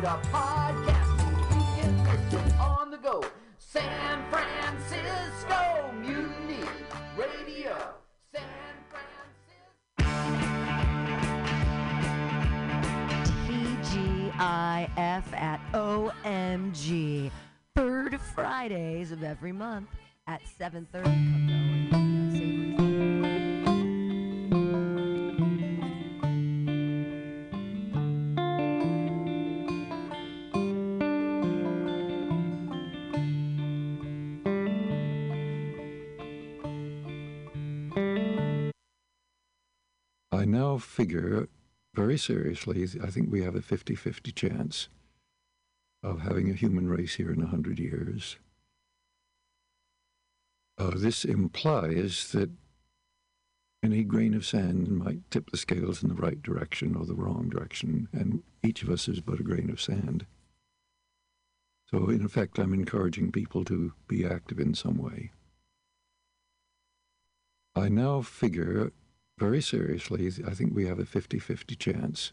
to podcast. You can listen on the go. San Francisco Mutiny Radio. San Francisco. TGIF at OMG. Third Fridays of every month at 7.30. Come down figure very seriously, I think we have a 50 50 chance of having a human race here in 100 years. Uh, this implies that any grain of sand might tip the scales in the right direction or the wrong direction, and each of us is but a grain of sand. So, in effect, I'm encouraging people to be active in some way. I now figure very seriously, I think we have a 50 50 chance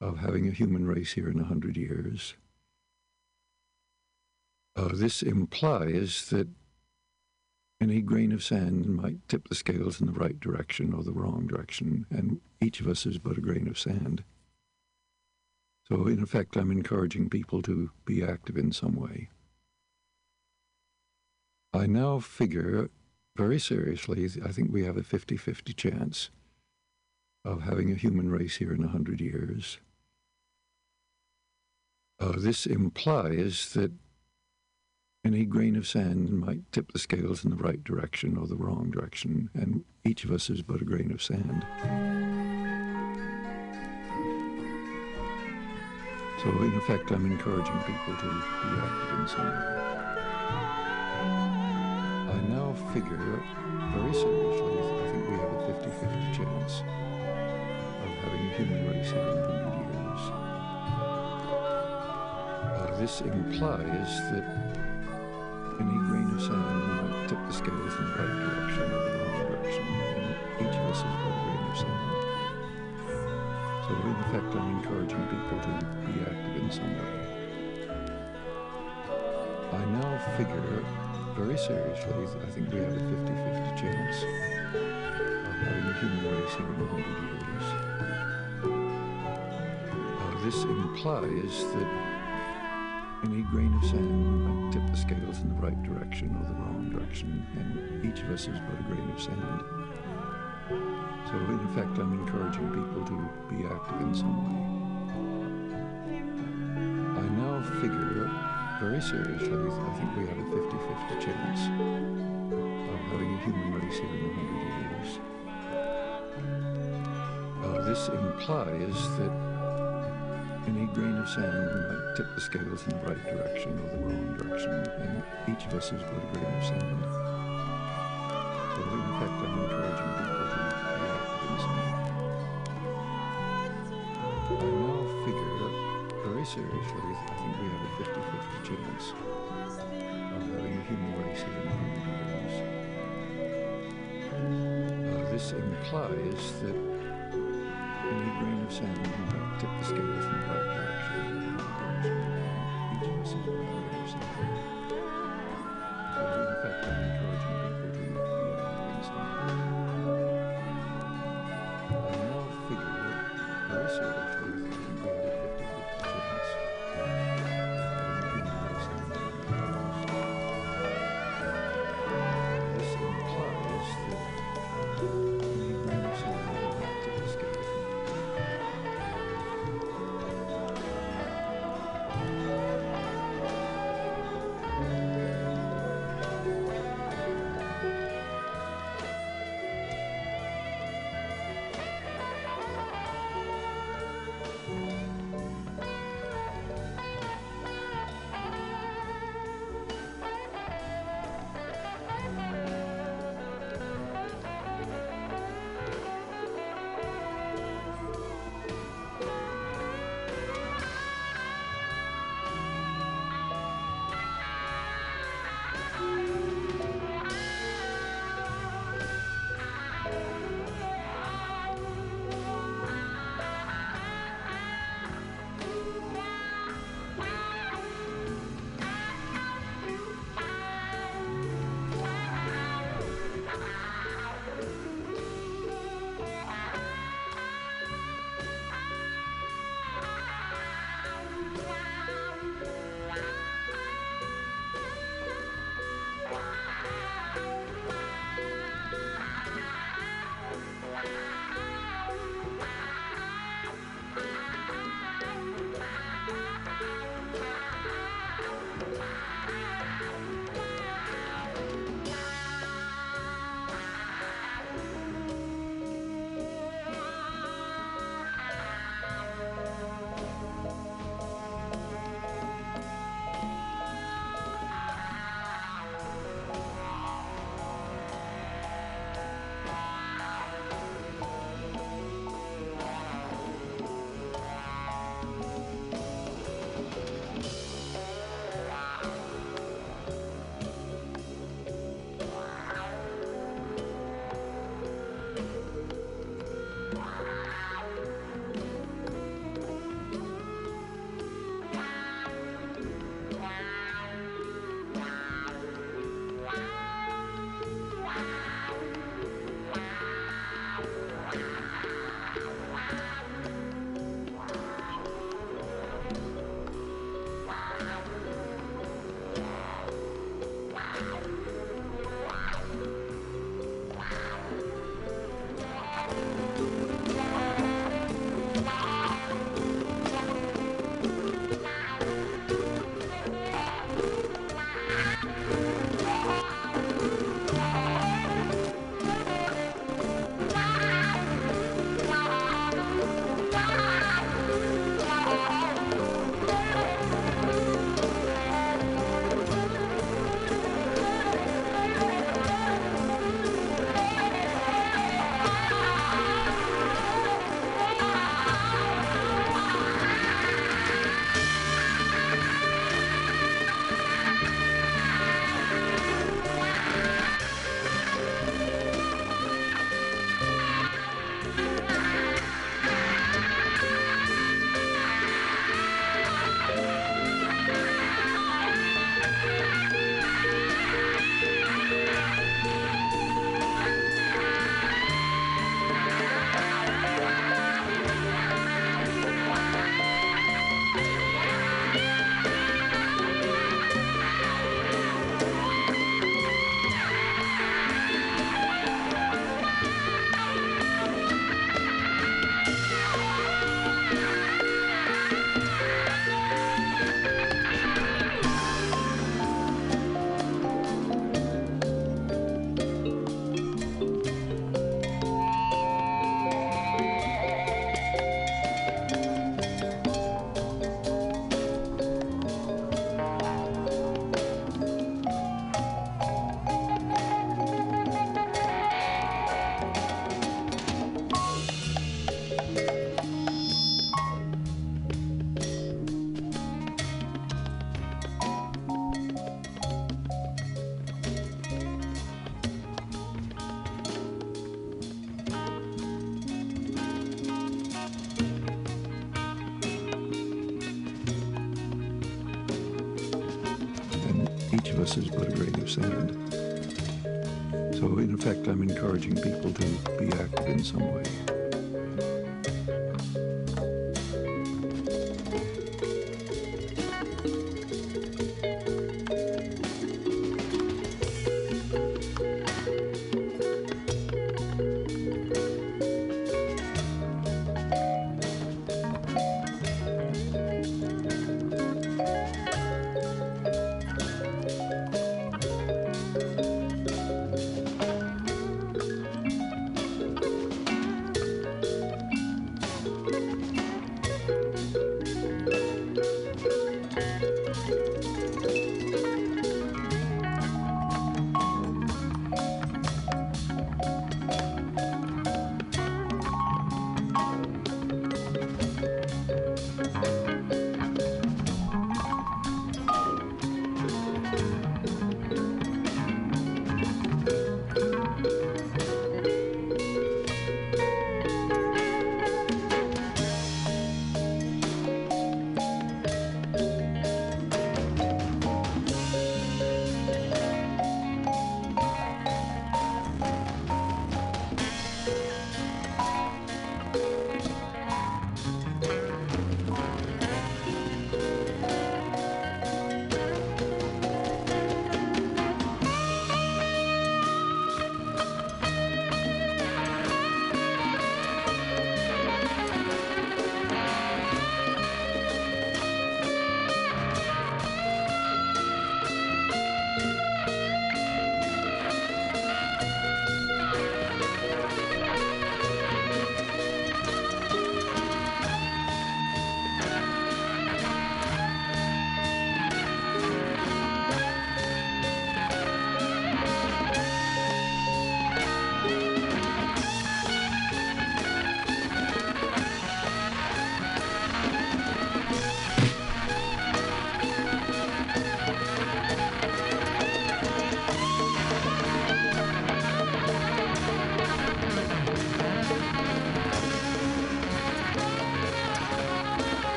of having a human race here in 100 years. Uh, this implies that any grain of sand might tip the scales in the right direction or the wrong direction, and each of us is but a grain of sand. So, in effect, I'm encouraging people to be active in some way. I now figure very seriously, I think we have a 50 50 chance of having a human race here in 100 years. Uh, this implies that any grain of sand might tip the scales in the right direction or the wrong direction, and each of us is but a grain of sand. So, in effect, I'm encouraging people to be active in some way. I now figure very seriously, I think we have a 50 50 chance of having a human race in 100 years. Uh, this implies that any grain of sand might tip the scales in the right direction or the wrong direction, and each of us is a grain of sand. So, in effect, I'm encouraging people to be active in some way. I now figure very seriously, I think we have a 50 50 chance of having a human race in 100 years. Uh, this implies that any grain of sand might tip the scales in the right direction or the wrong direction, and each of us is but a grain of sand. So, in effect, I'm encouraging people to be active in some way. Very seriously, I think we have a 50 50 chance of having a human race here in 100 years. Uh, this implies that any grain of sand might tip the scales in the right direction or the wrong direction, and each of us is but a grain of sand. Having a human race here in 100. Uh, this implies that any grain of sand might tip the scales in the right direction each of us is a grain of sand. In effect, I'm encouraging people to be active in some way.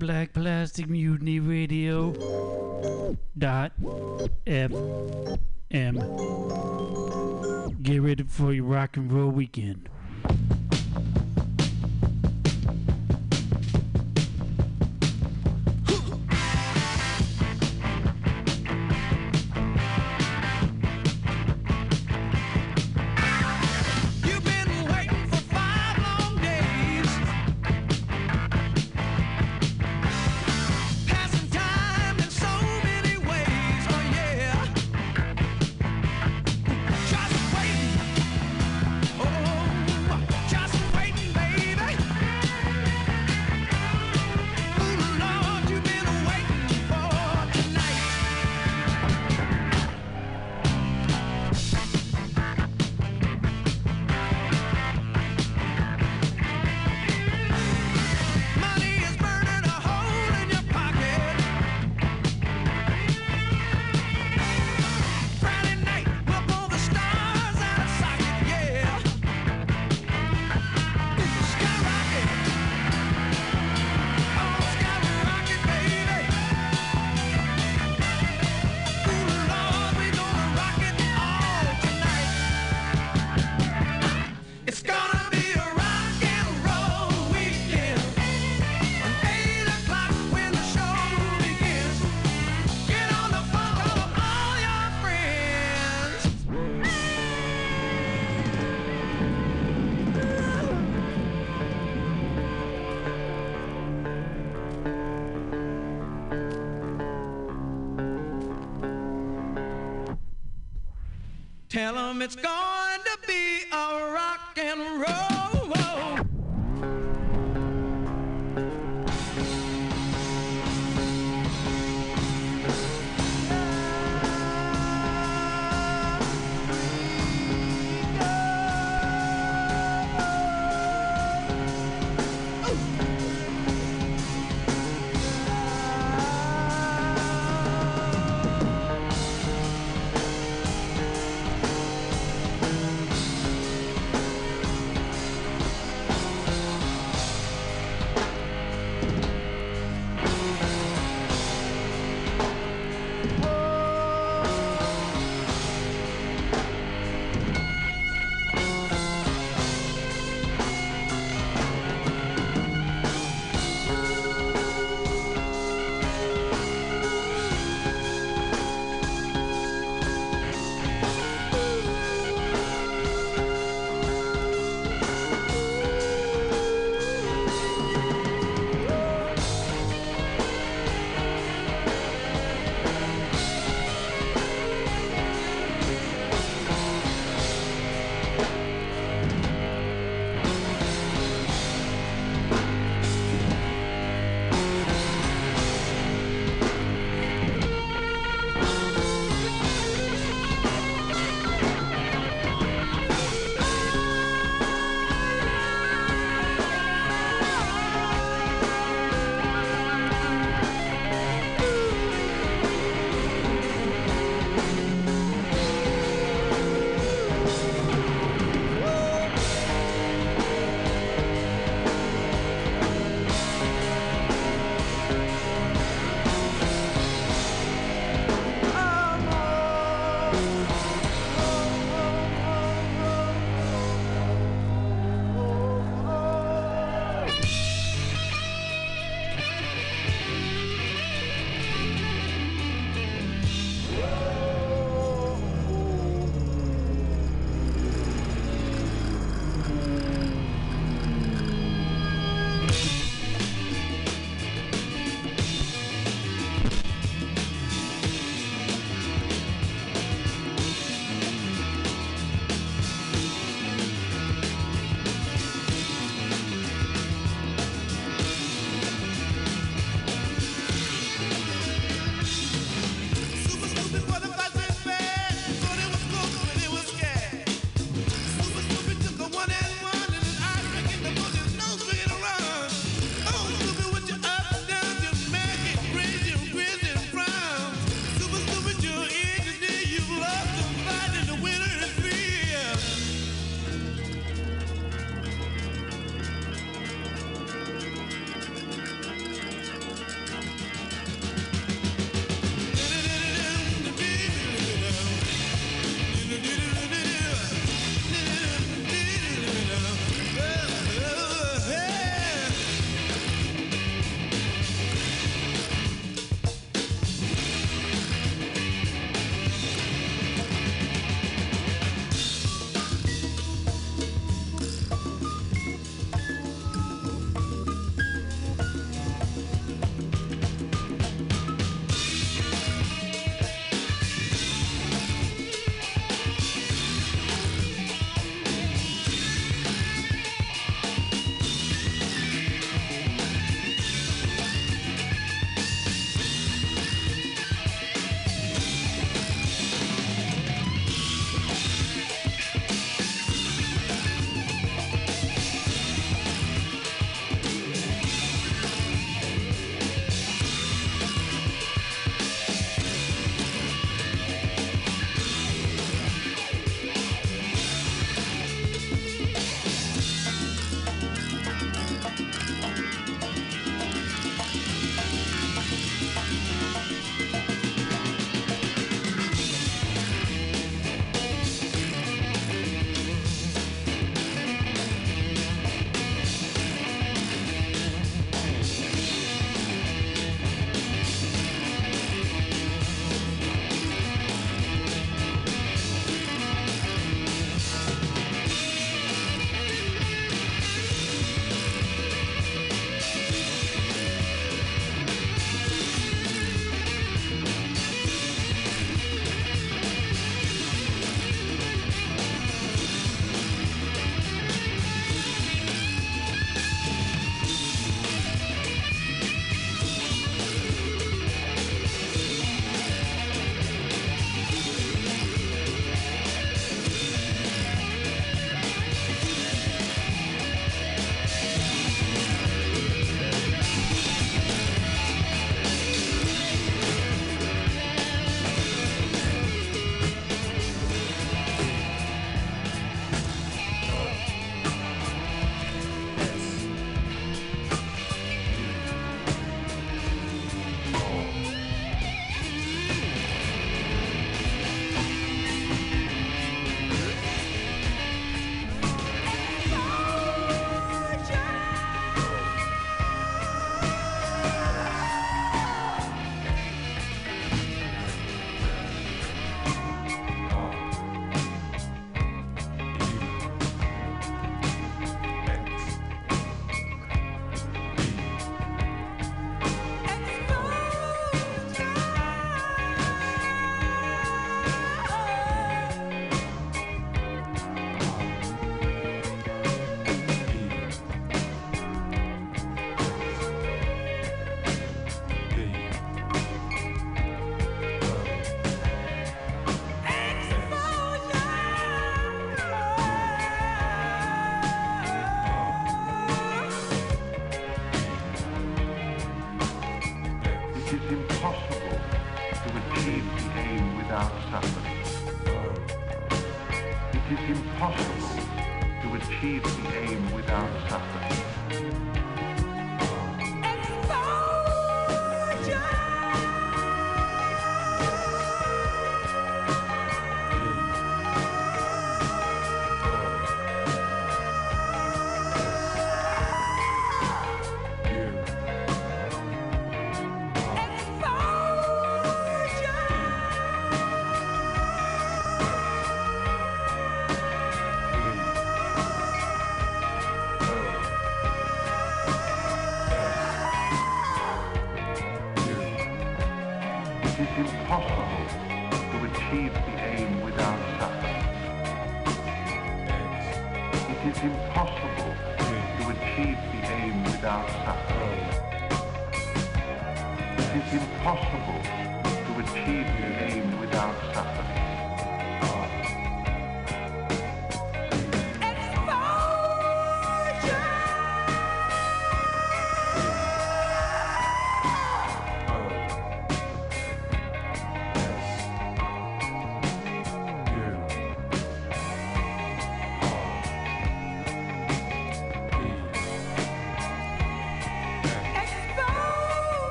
Black Plastic Mutiny Radio dot FM. Get ready for your rock and roll weekend. tell 'em it's gone.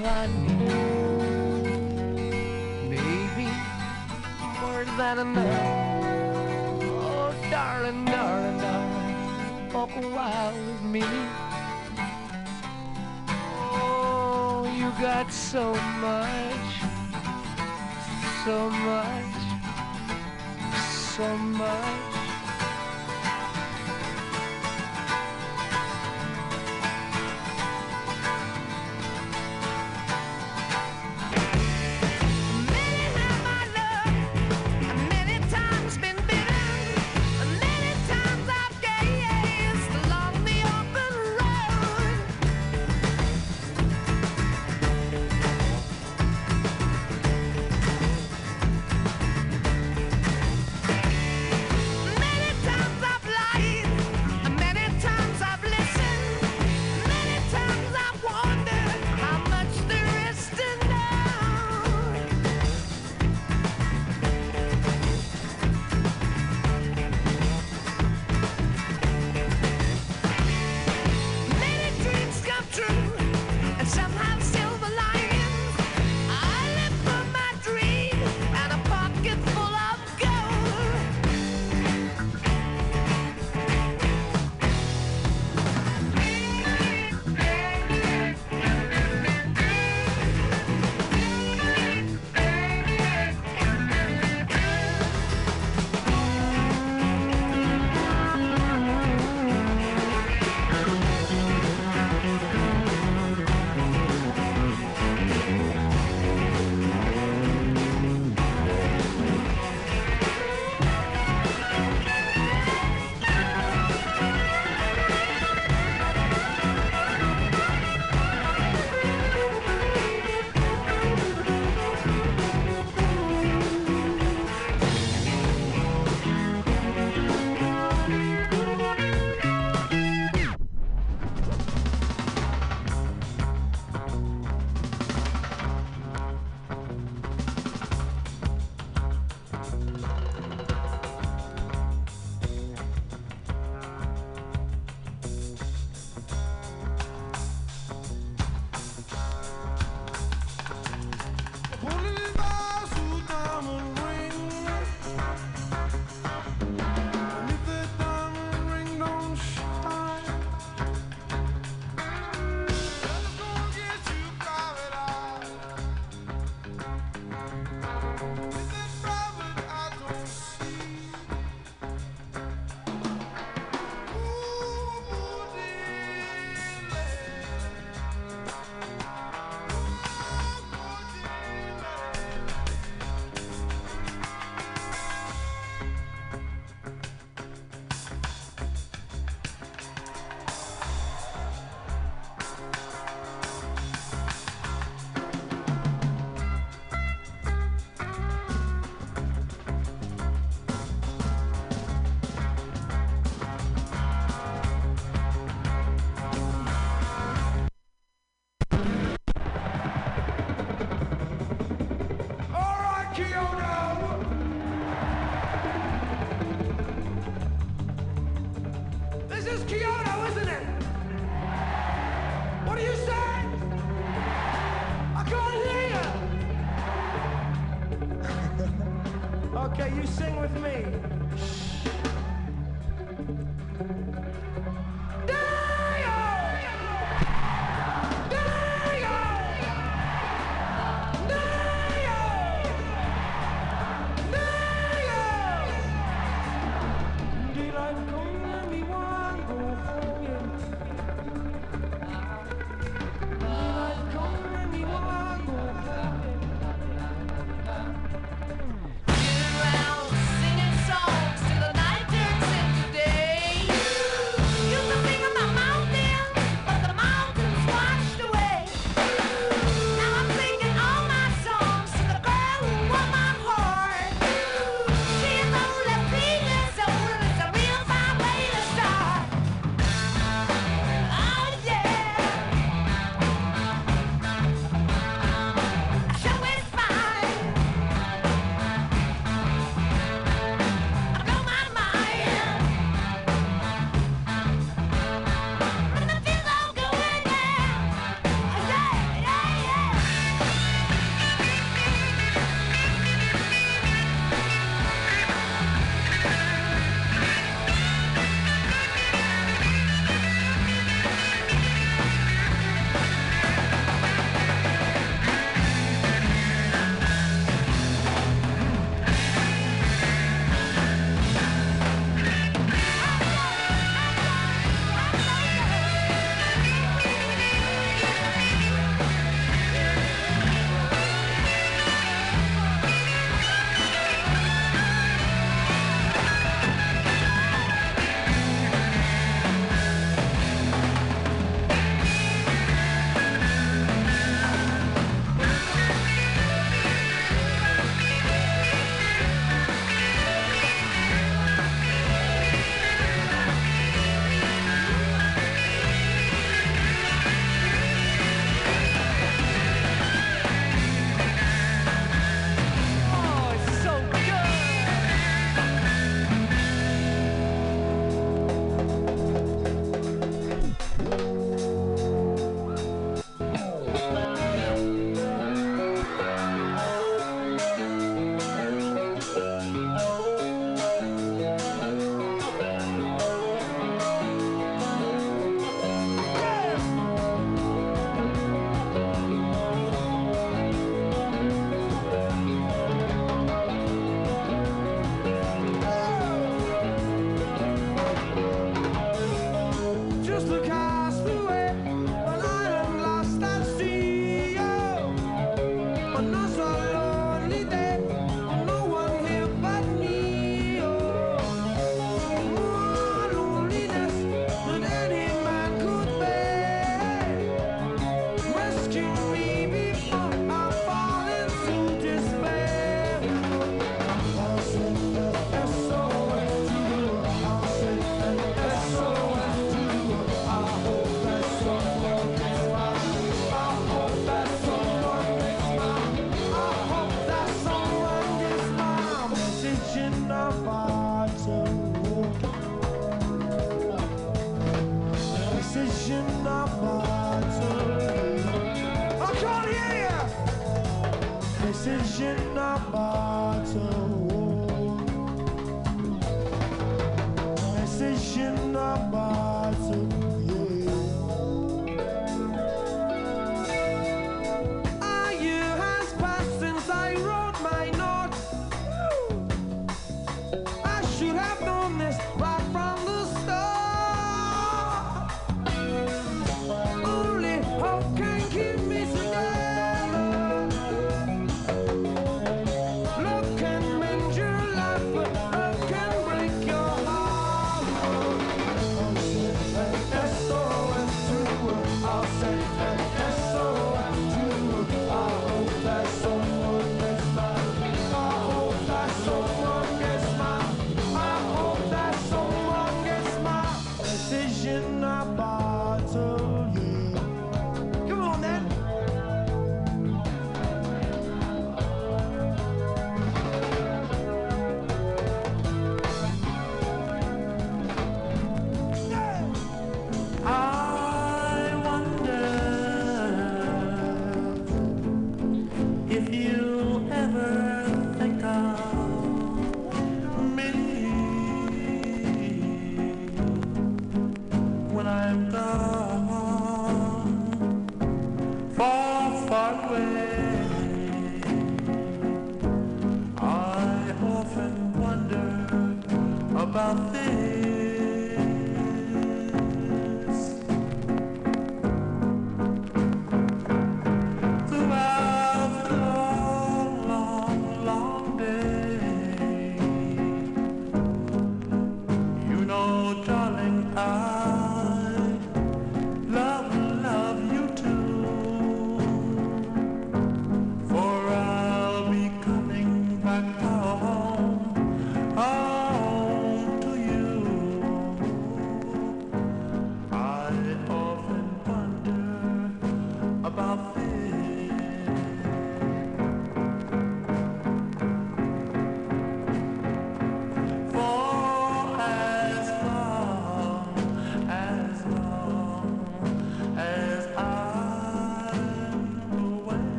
someone Maybe more than enough Oh darling, darling, darling Walk a while with me. Oh, you got so much So much So much.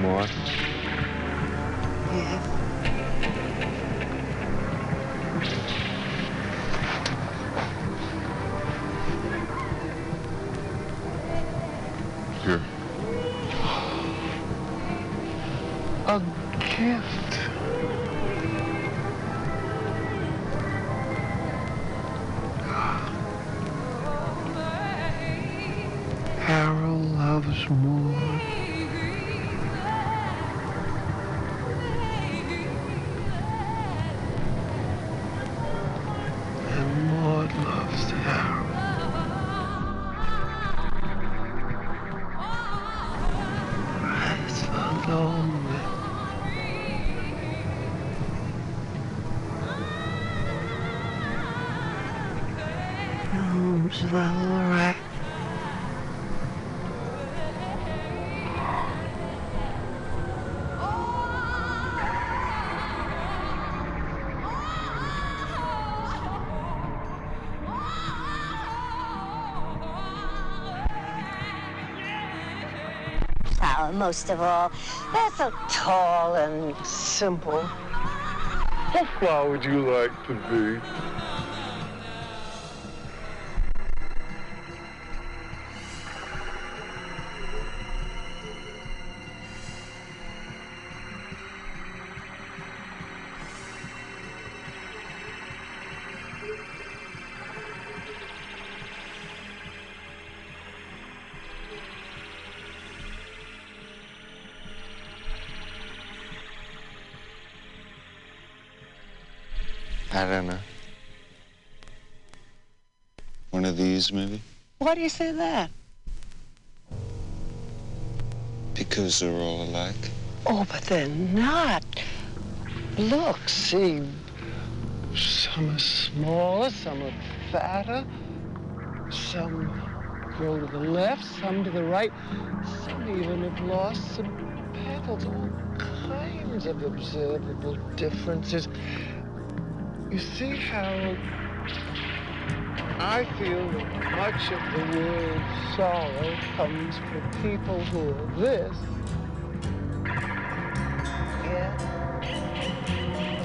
More? Most of all, they're so tall and Simple. What flower would you like to be? Of? Why do you say that? Because they're all alike. Oh, but they're not. Look, see. Some are smaller, some are fatter. Some grow to the left, some to the right. Some even have lost some petals. All kinds of observable differences. You see how I feel that much of the world's sorrow comes from people who are this Yeah.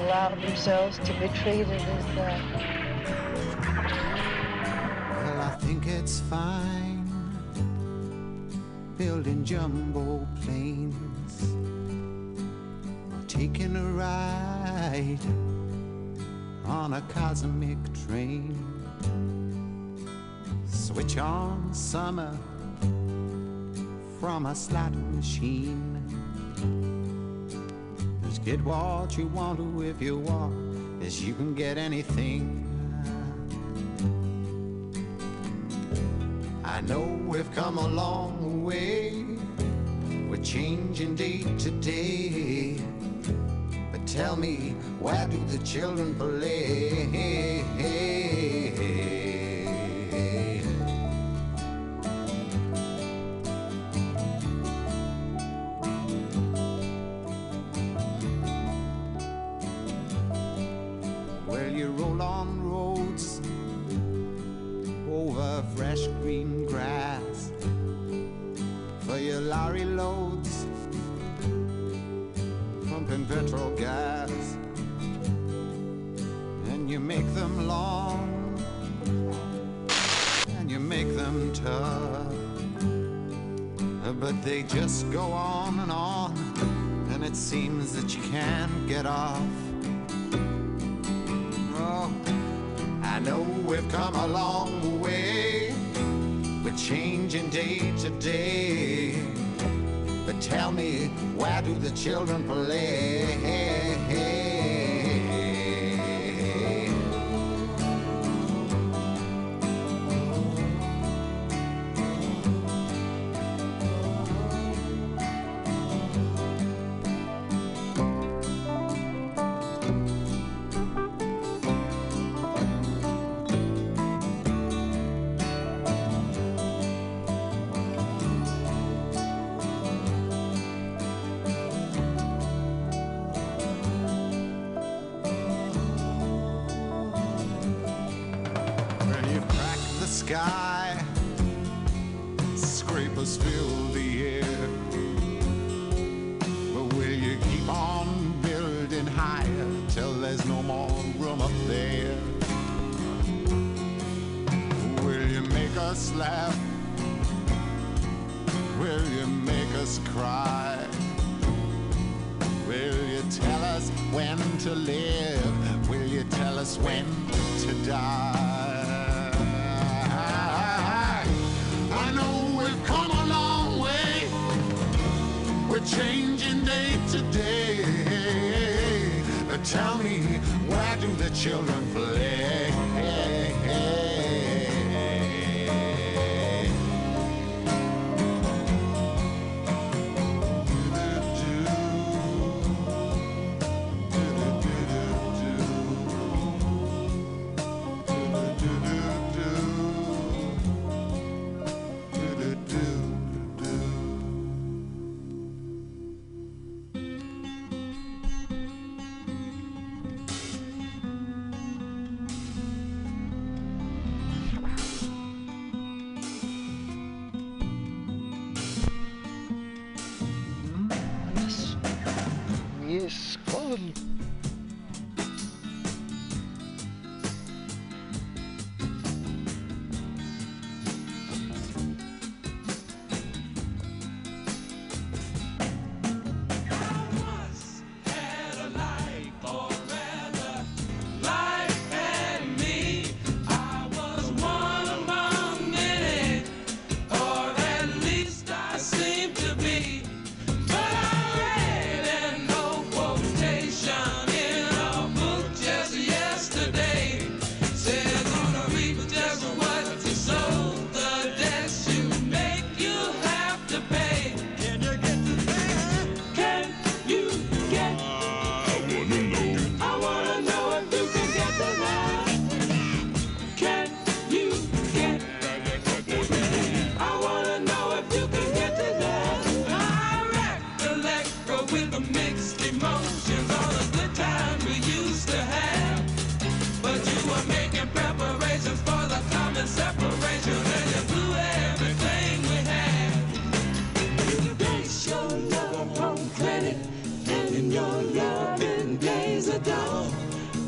Allow themselves to be treated as that. Well, I think it's fine building jumbo planes or taking a ride on a cosmic train. Switch on summer from a slot machine. Just get what you want to if you want, as you can get anything. I know we've come a long way. We're changing day to day. But tell me, where do the children play? Pumping petrol gas, and you make them long and you make them tough, but they just go on and on, and it seems that you can't get off. Oh, I know we've come a long way. We're changing day to day. Tell me, where do the children play?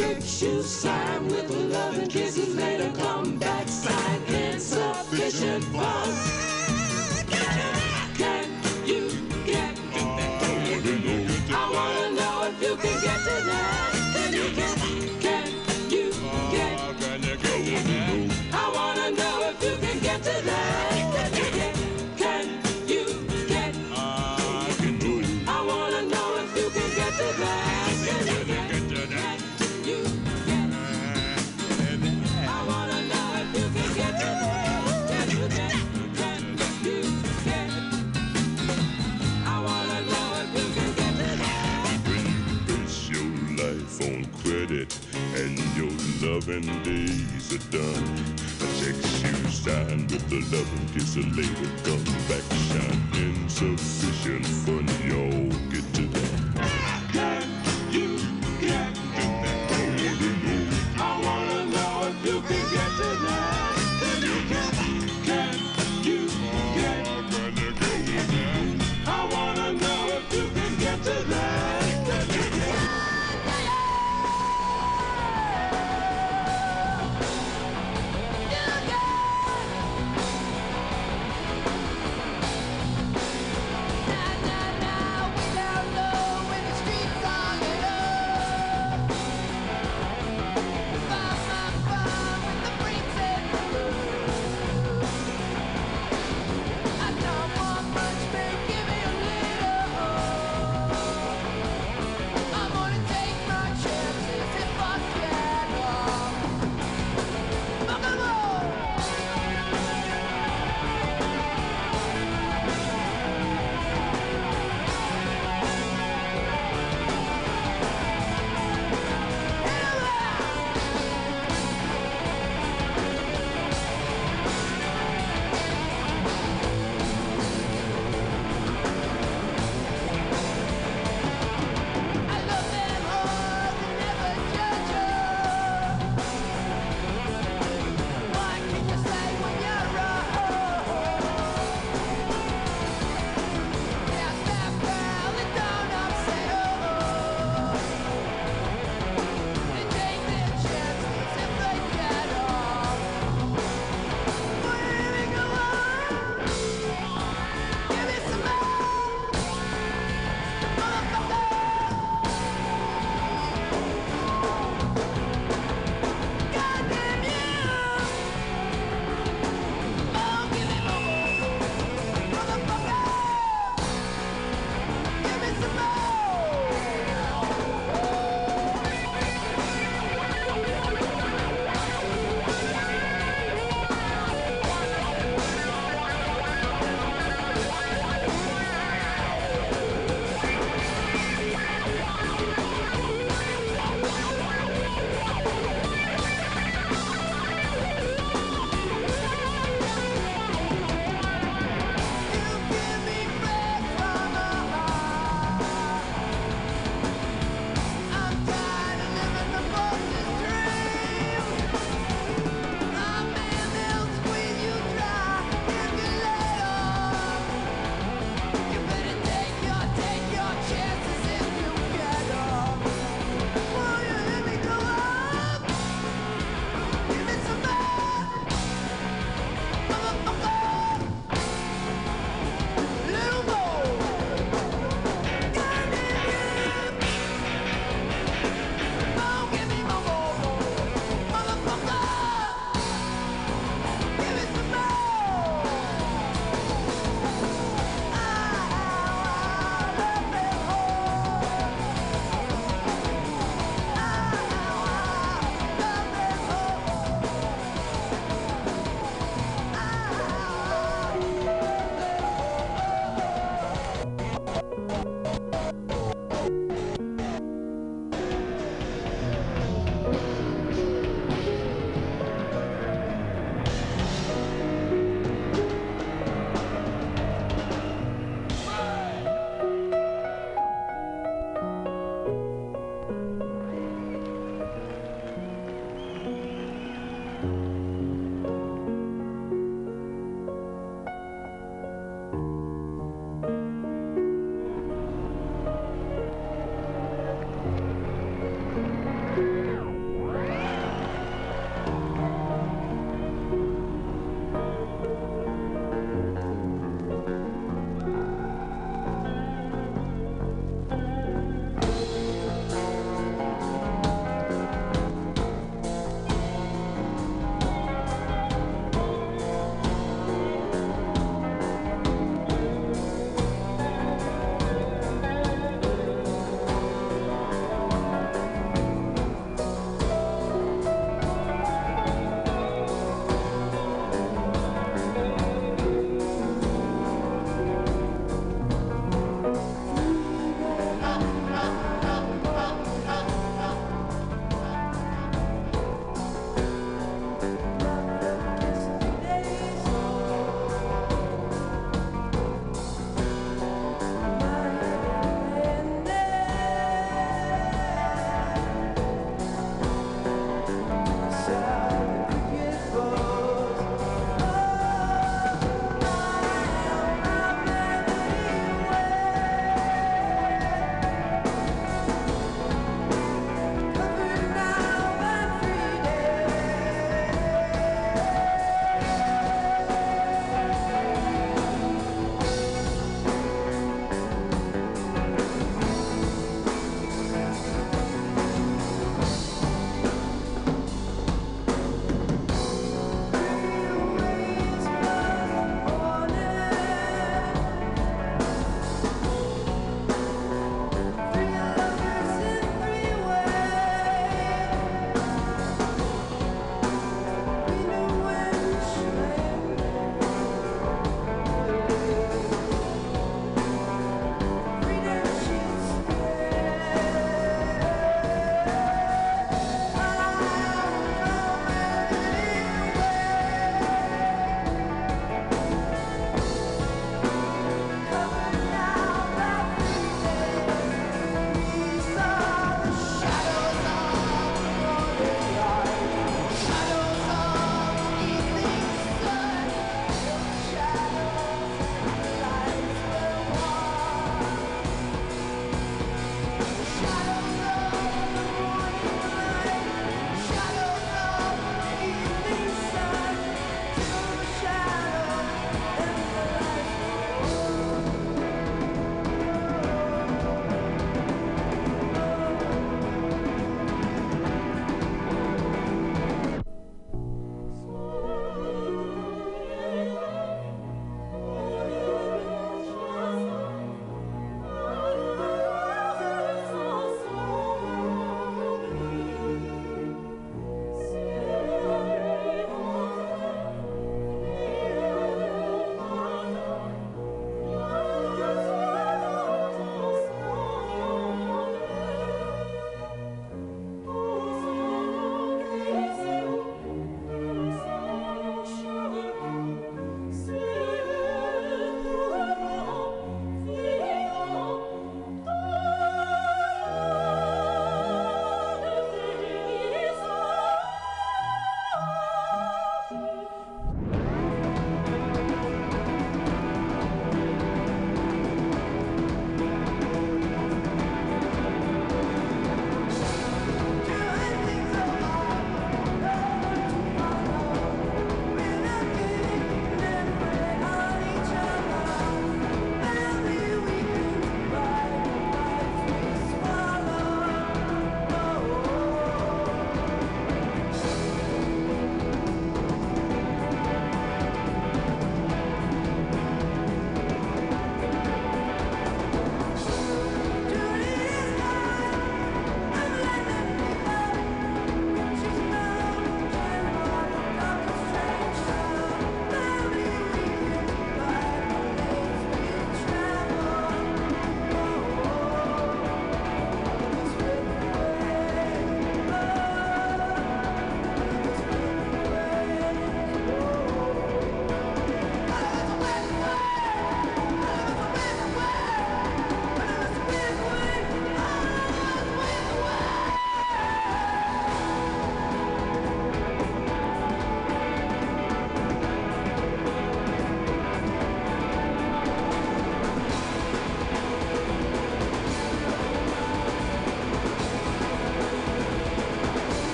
church you sign with love and kisses later come back sign insufficient funds. seven days are done. I check shoe signed with a and kiss, a later come back shine Insufficient fun, y'all get to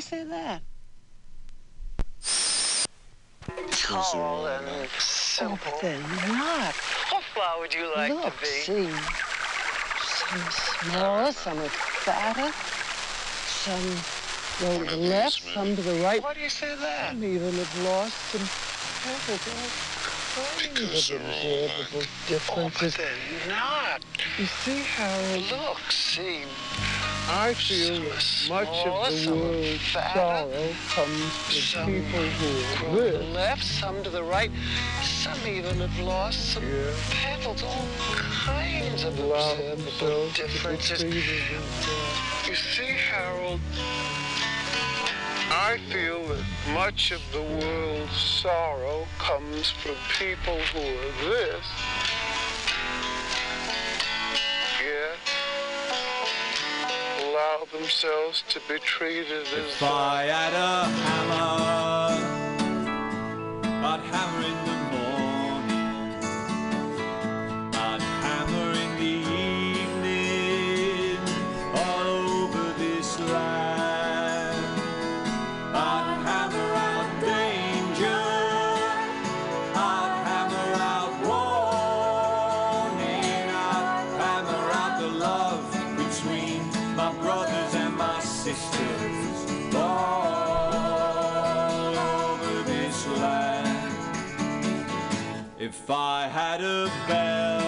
you say that? Tall and simple. Oh, but they're not. How far would you like Look, to be? see. Some smaller, some are fatter. Some go to the left, some to the right. Why do you say that? Some even have lost some kinds of observable Oh, differences. but they're not. You see, Harold, Look, see. I feel Some that are much of the world's sorrow comes from Some people who are to the left, some to the right. Some even have lost some Yeah. petals. All kinds of observable themselves to be differences. You see, Harold, I feel that much of the world's sorrow comes from people who are this. Allow themselves to be treated as. If I had a hammer, I'd hammer in If I had a bell,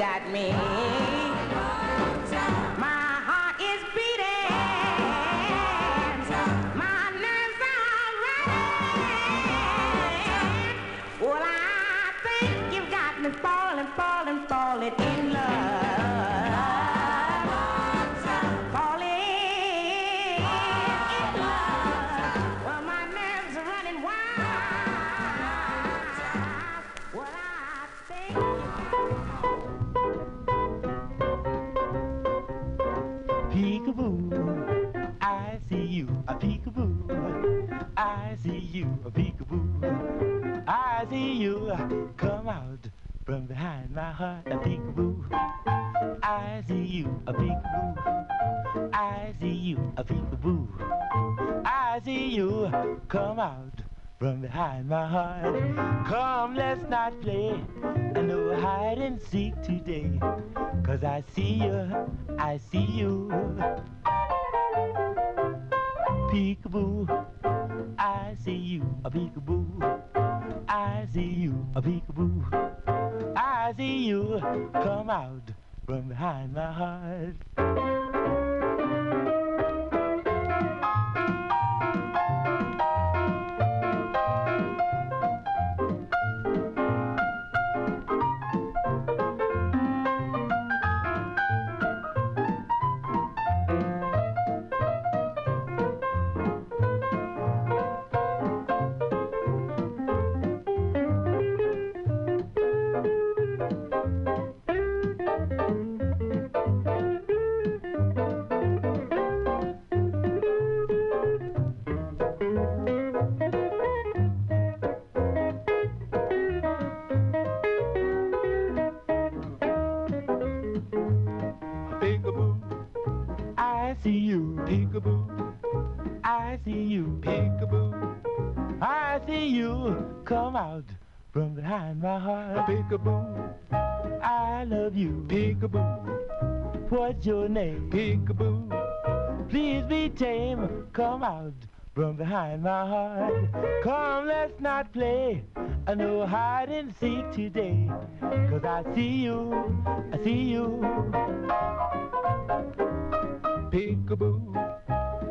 that me. I know hide and seek today. Cause I see you, I see you. Peekaboo, I see you, a peekaboo. I see you, a peekaboo. I see you come out from behind my heart. What's your name? Peekaboo. Please be tame. Come out from behind my heart. Come, let's not play. I know hide and seek today. Cause I see you, I see you. Peekaboo.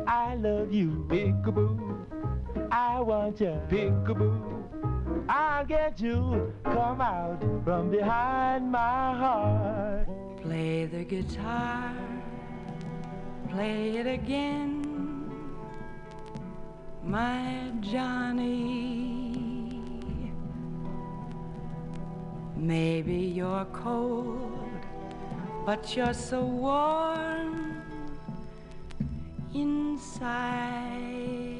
I love you. Peekaboo. I want you. Peekaboo, I'll get you. Come out from behind my heart. Play the guitar, play it again. My Johnny, maybe you're cold, but you're so warm inside.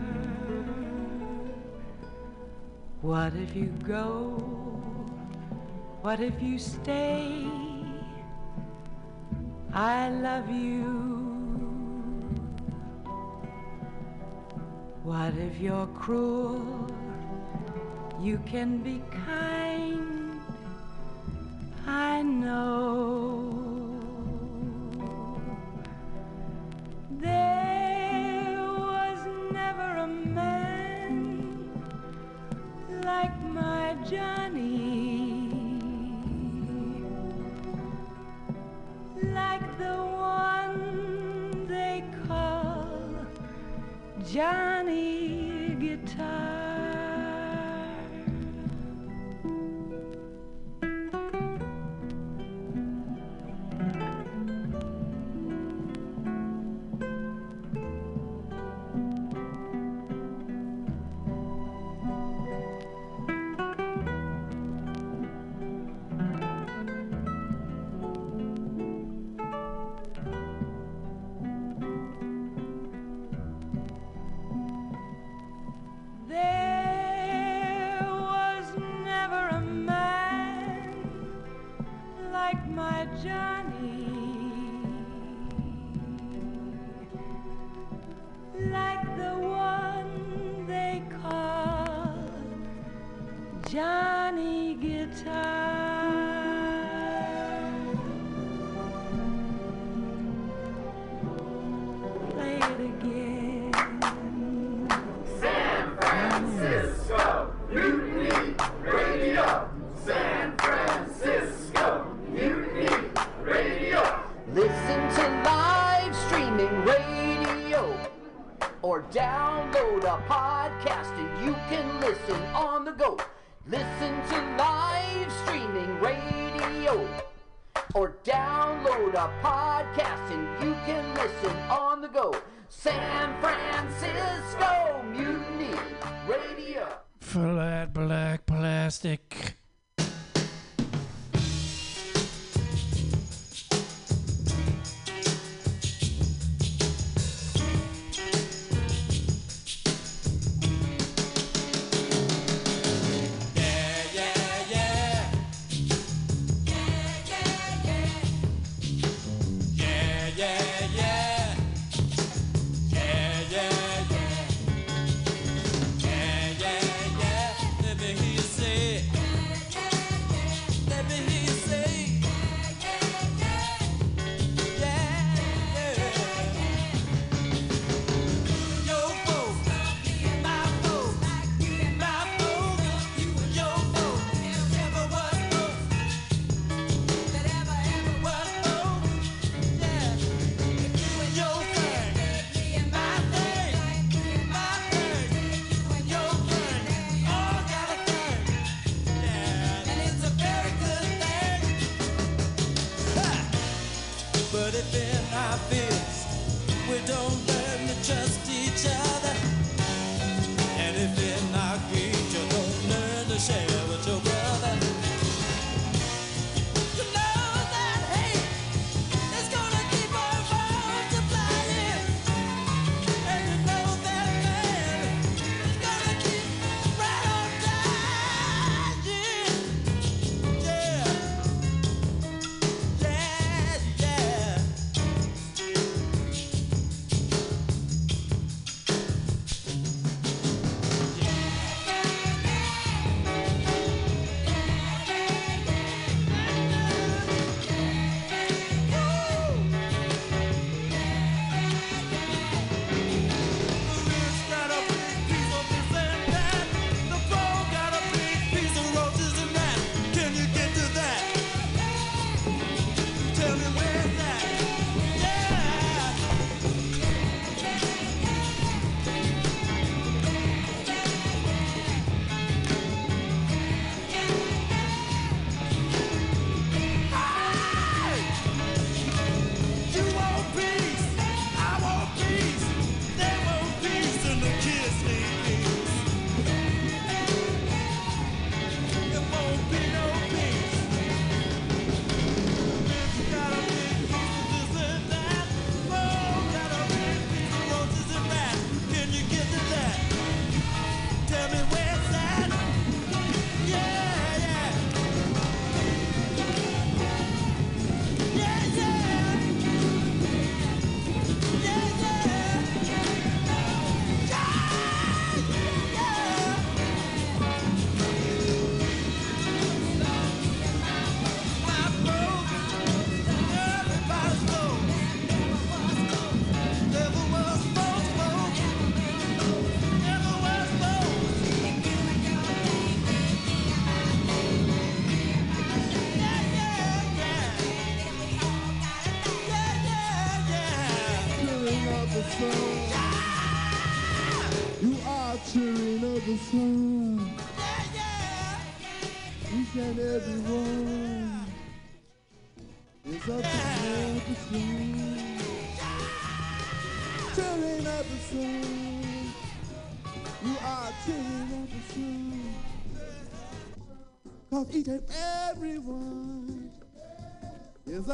What if you go? What if you stay? I love you. What if you're cruel? You can be kind. I know. There my Johnny like the one they call Johnny Guitar.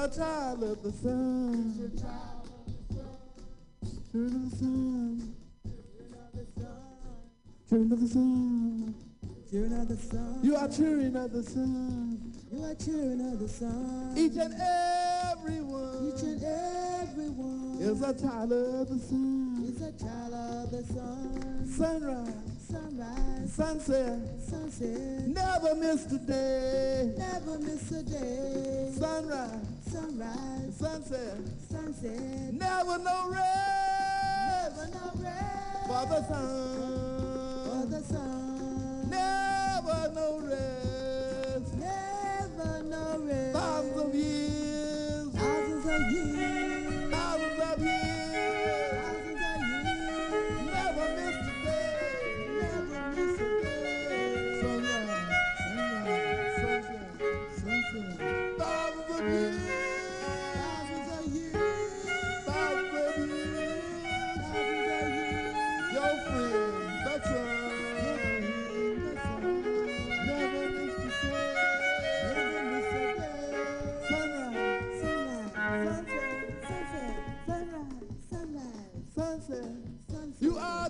A child of the sun. Children of the sun. Children of the sun. Children of the sun. You are children of the sun. You are children of the sun. Each and every one. Each and every one is a child of the sun. Is a child of the sun. Sunrise. Sunrise. Sunset. Sunset. Never miss a day. Never miss a day. Sunrise. Sunrise. Sunset. Sunset. Never no rest. Never no rest. For the sun. For the sun. Never no rest. Never no rest. Thousands of years. Thousands of years.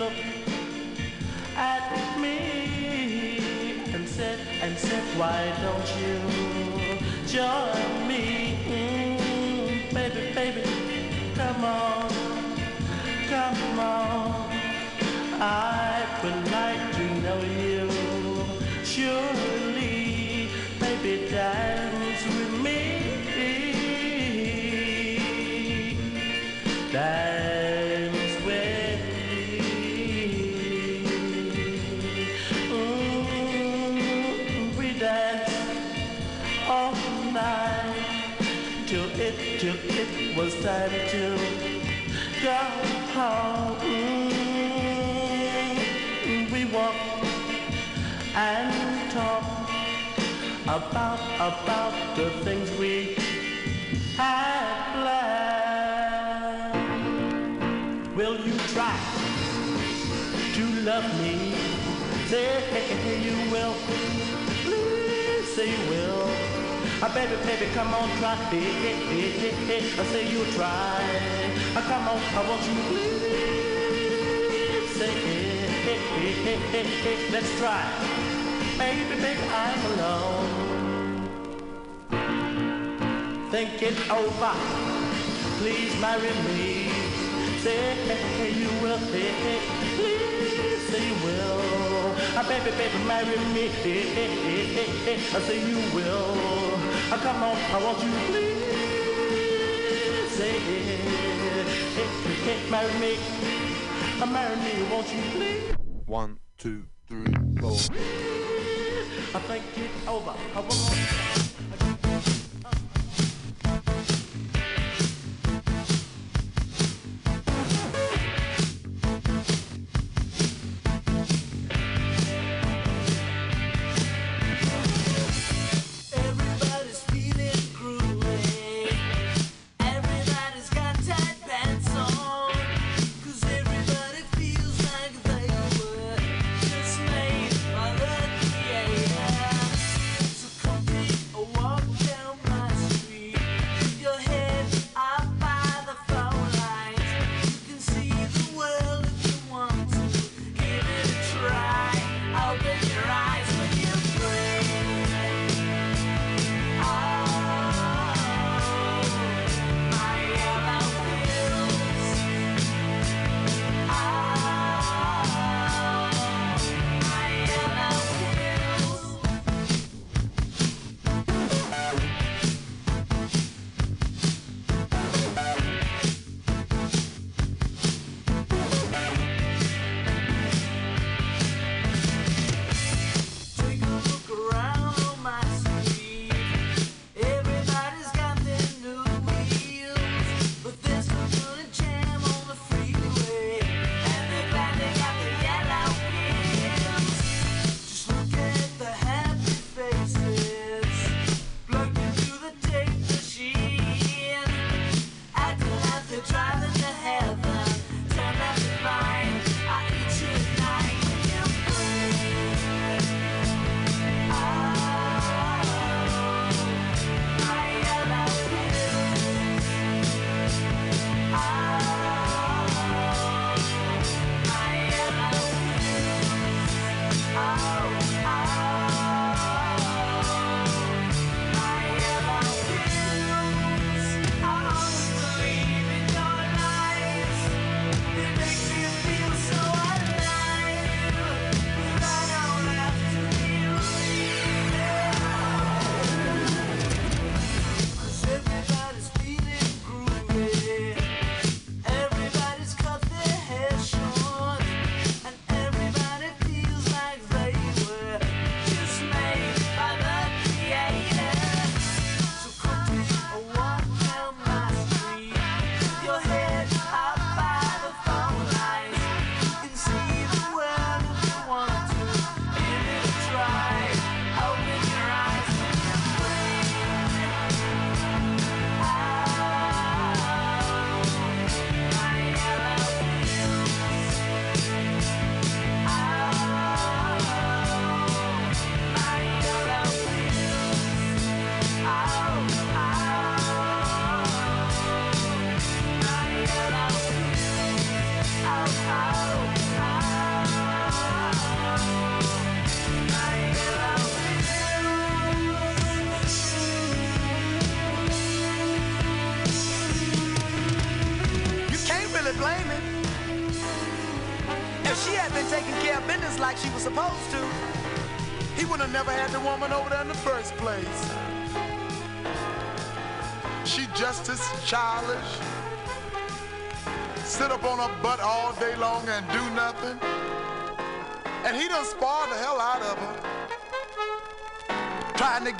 Looked at me and said, and said, why don't you join me? Mm, baby, baby, come on, come on. I time to go home. We walk and talk about about the things we had planned. Will you try to love me? Say you will. Please say you will. Uh, baby, baby, come on, try. Hey, hey, hey, hey, hey. I say you try. Uh, come on, I want you please say hey, hey, hey, hey, hey, hey. Let's try. Baby, baby, I'm alone. Think it over. Please marry me. Say hey, you will. Hey, hey. Please say you will. Uh, baby, baby, marry me. I say you will. Uh, come on, I want you please say hey, hey, hey, marry me. Uh, marry me, won't you please? One, two, three, four. I think it over. I want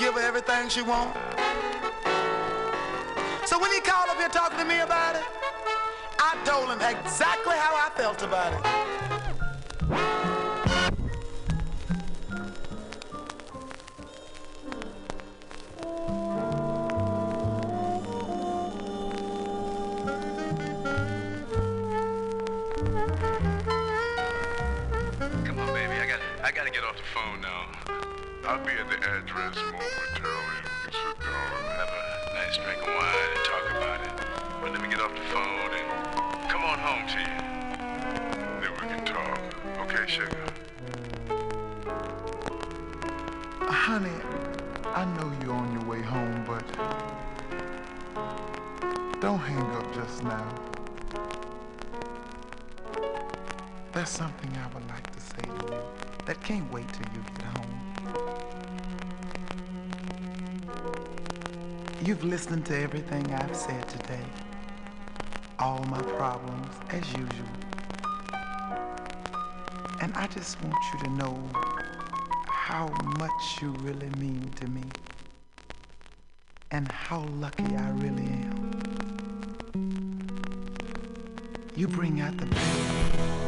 give her everything she wants. So when he called up here talking to me about it, I told him exactly how I felt about it. everything I've said today, all my problems as usual. And I just want you to know how much you really mean to me and how lucky I really am. You bring out the best.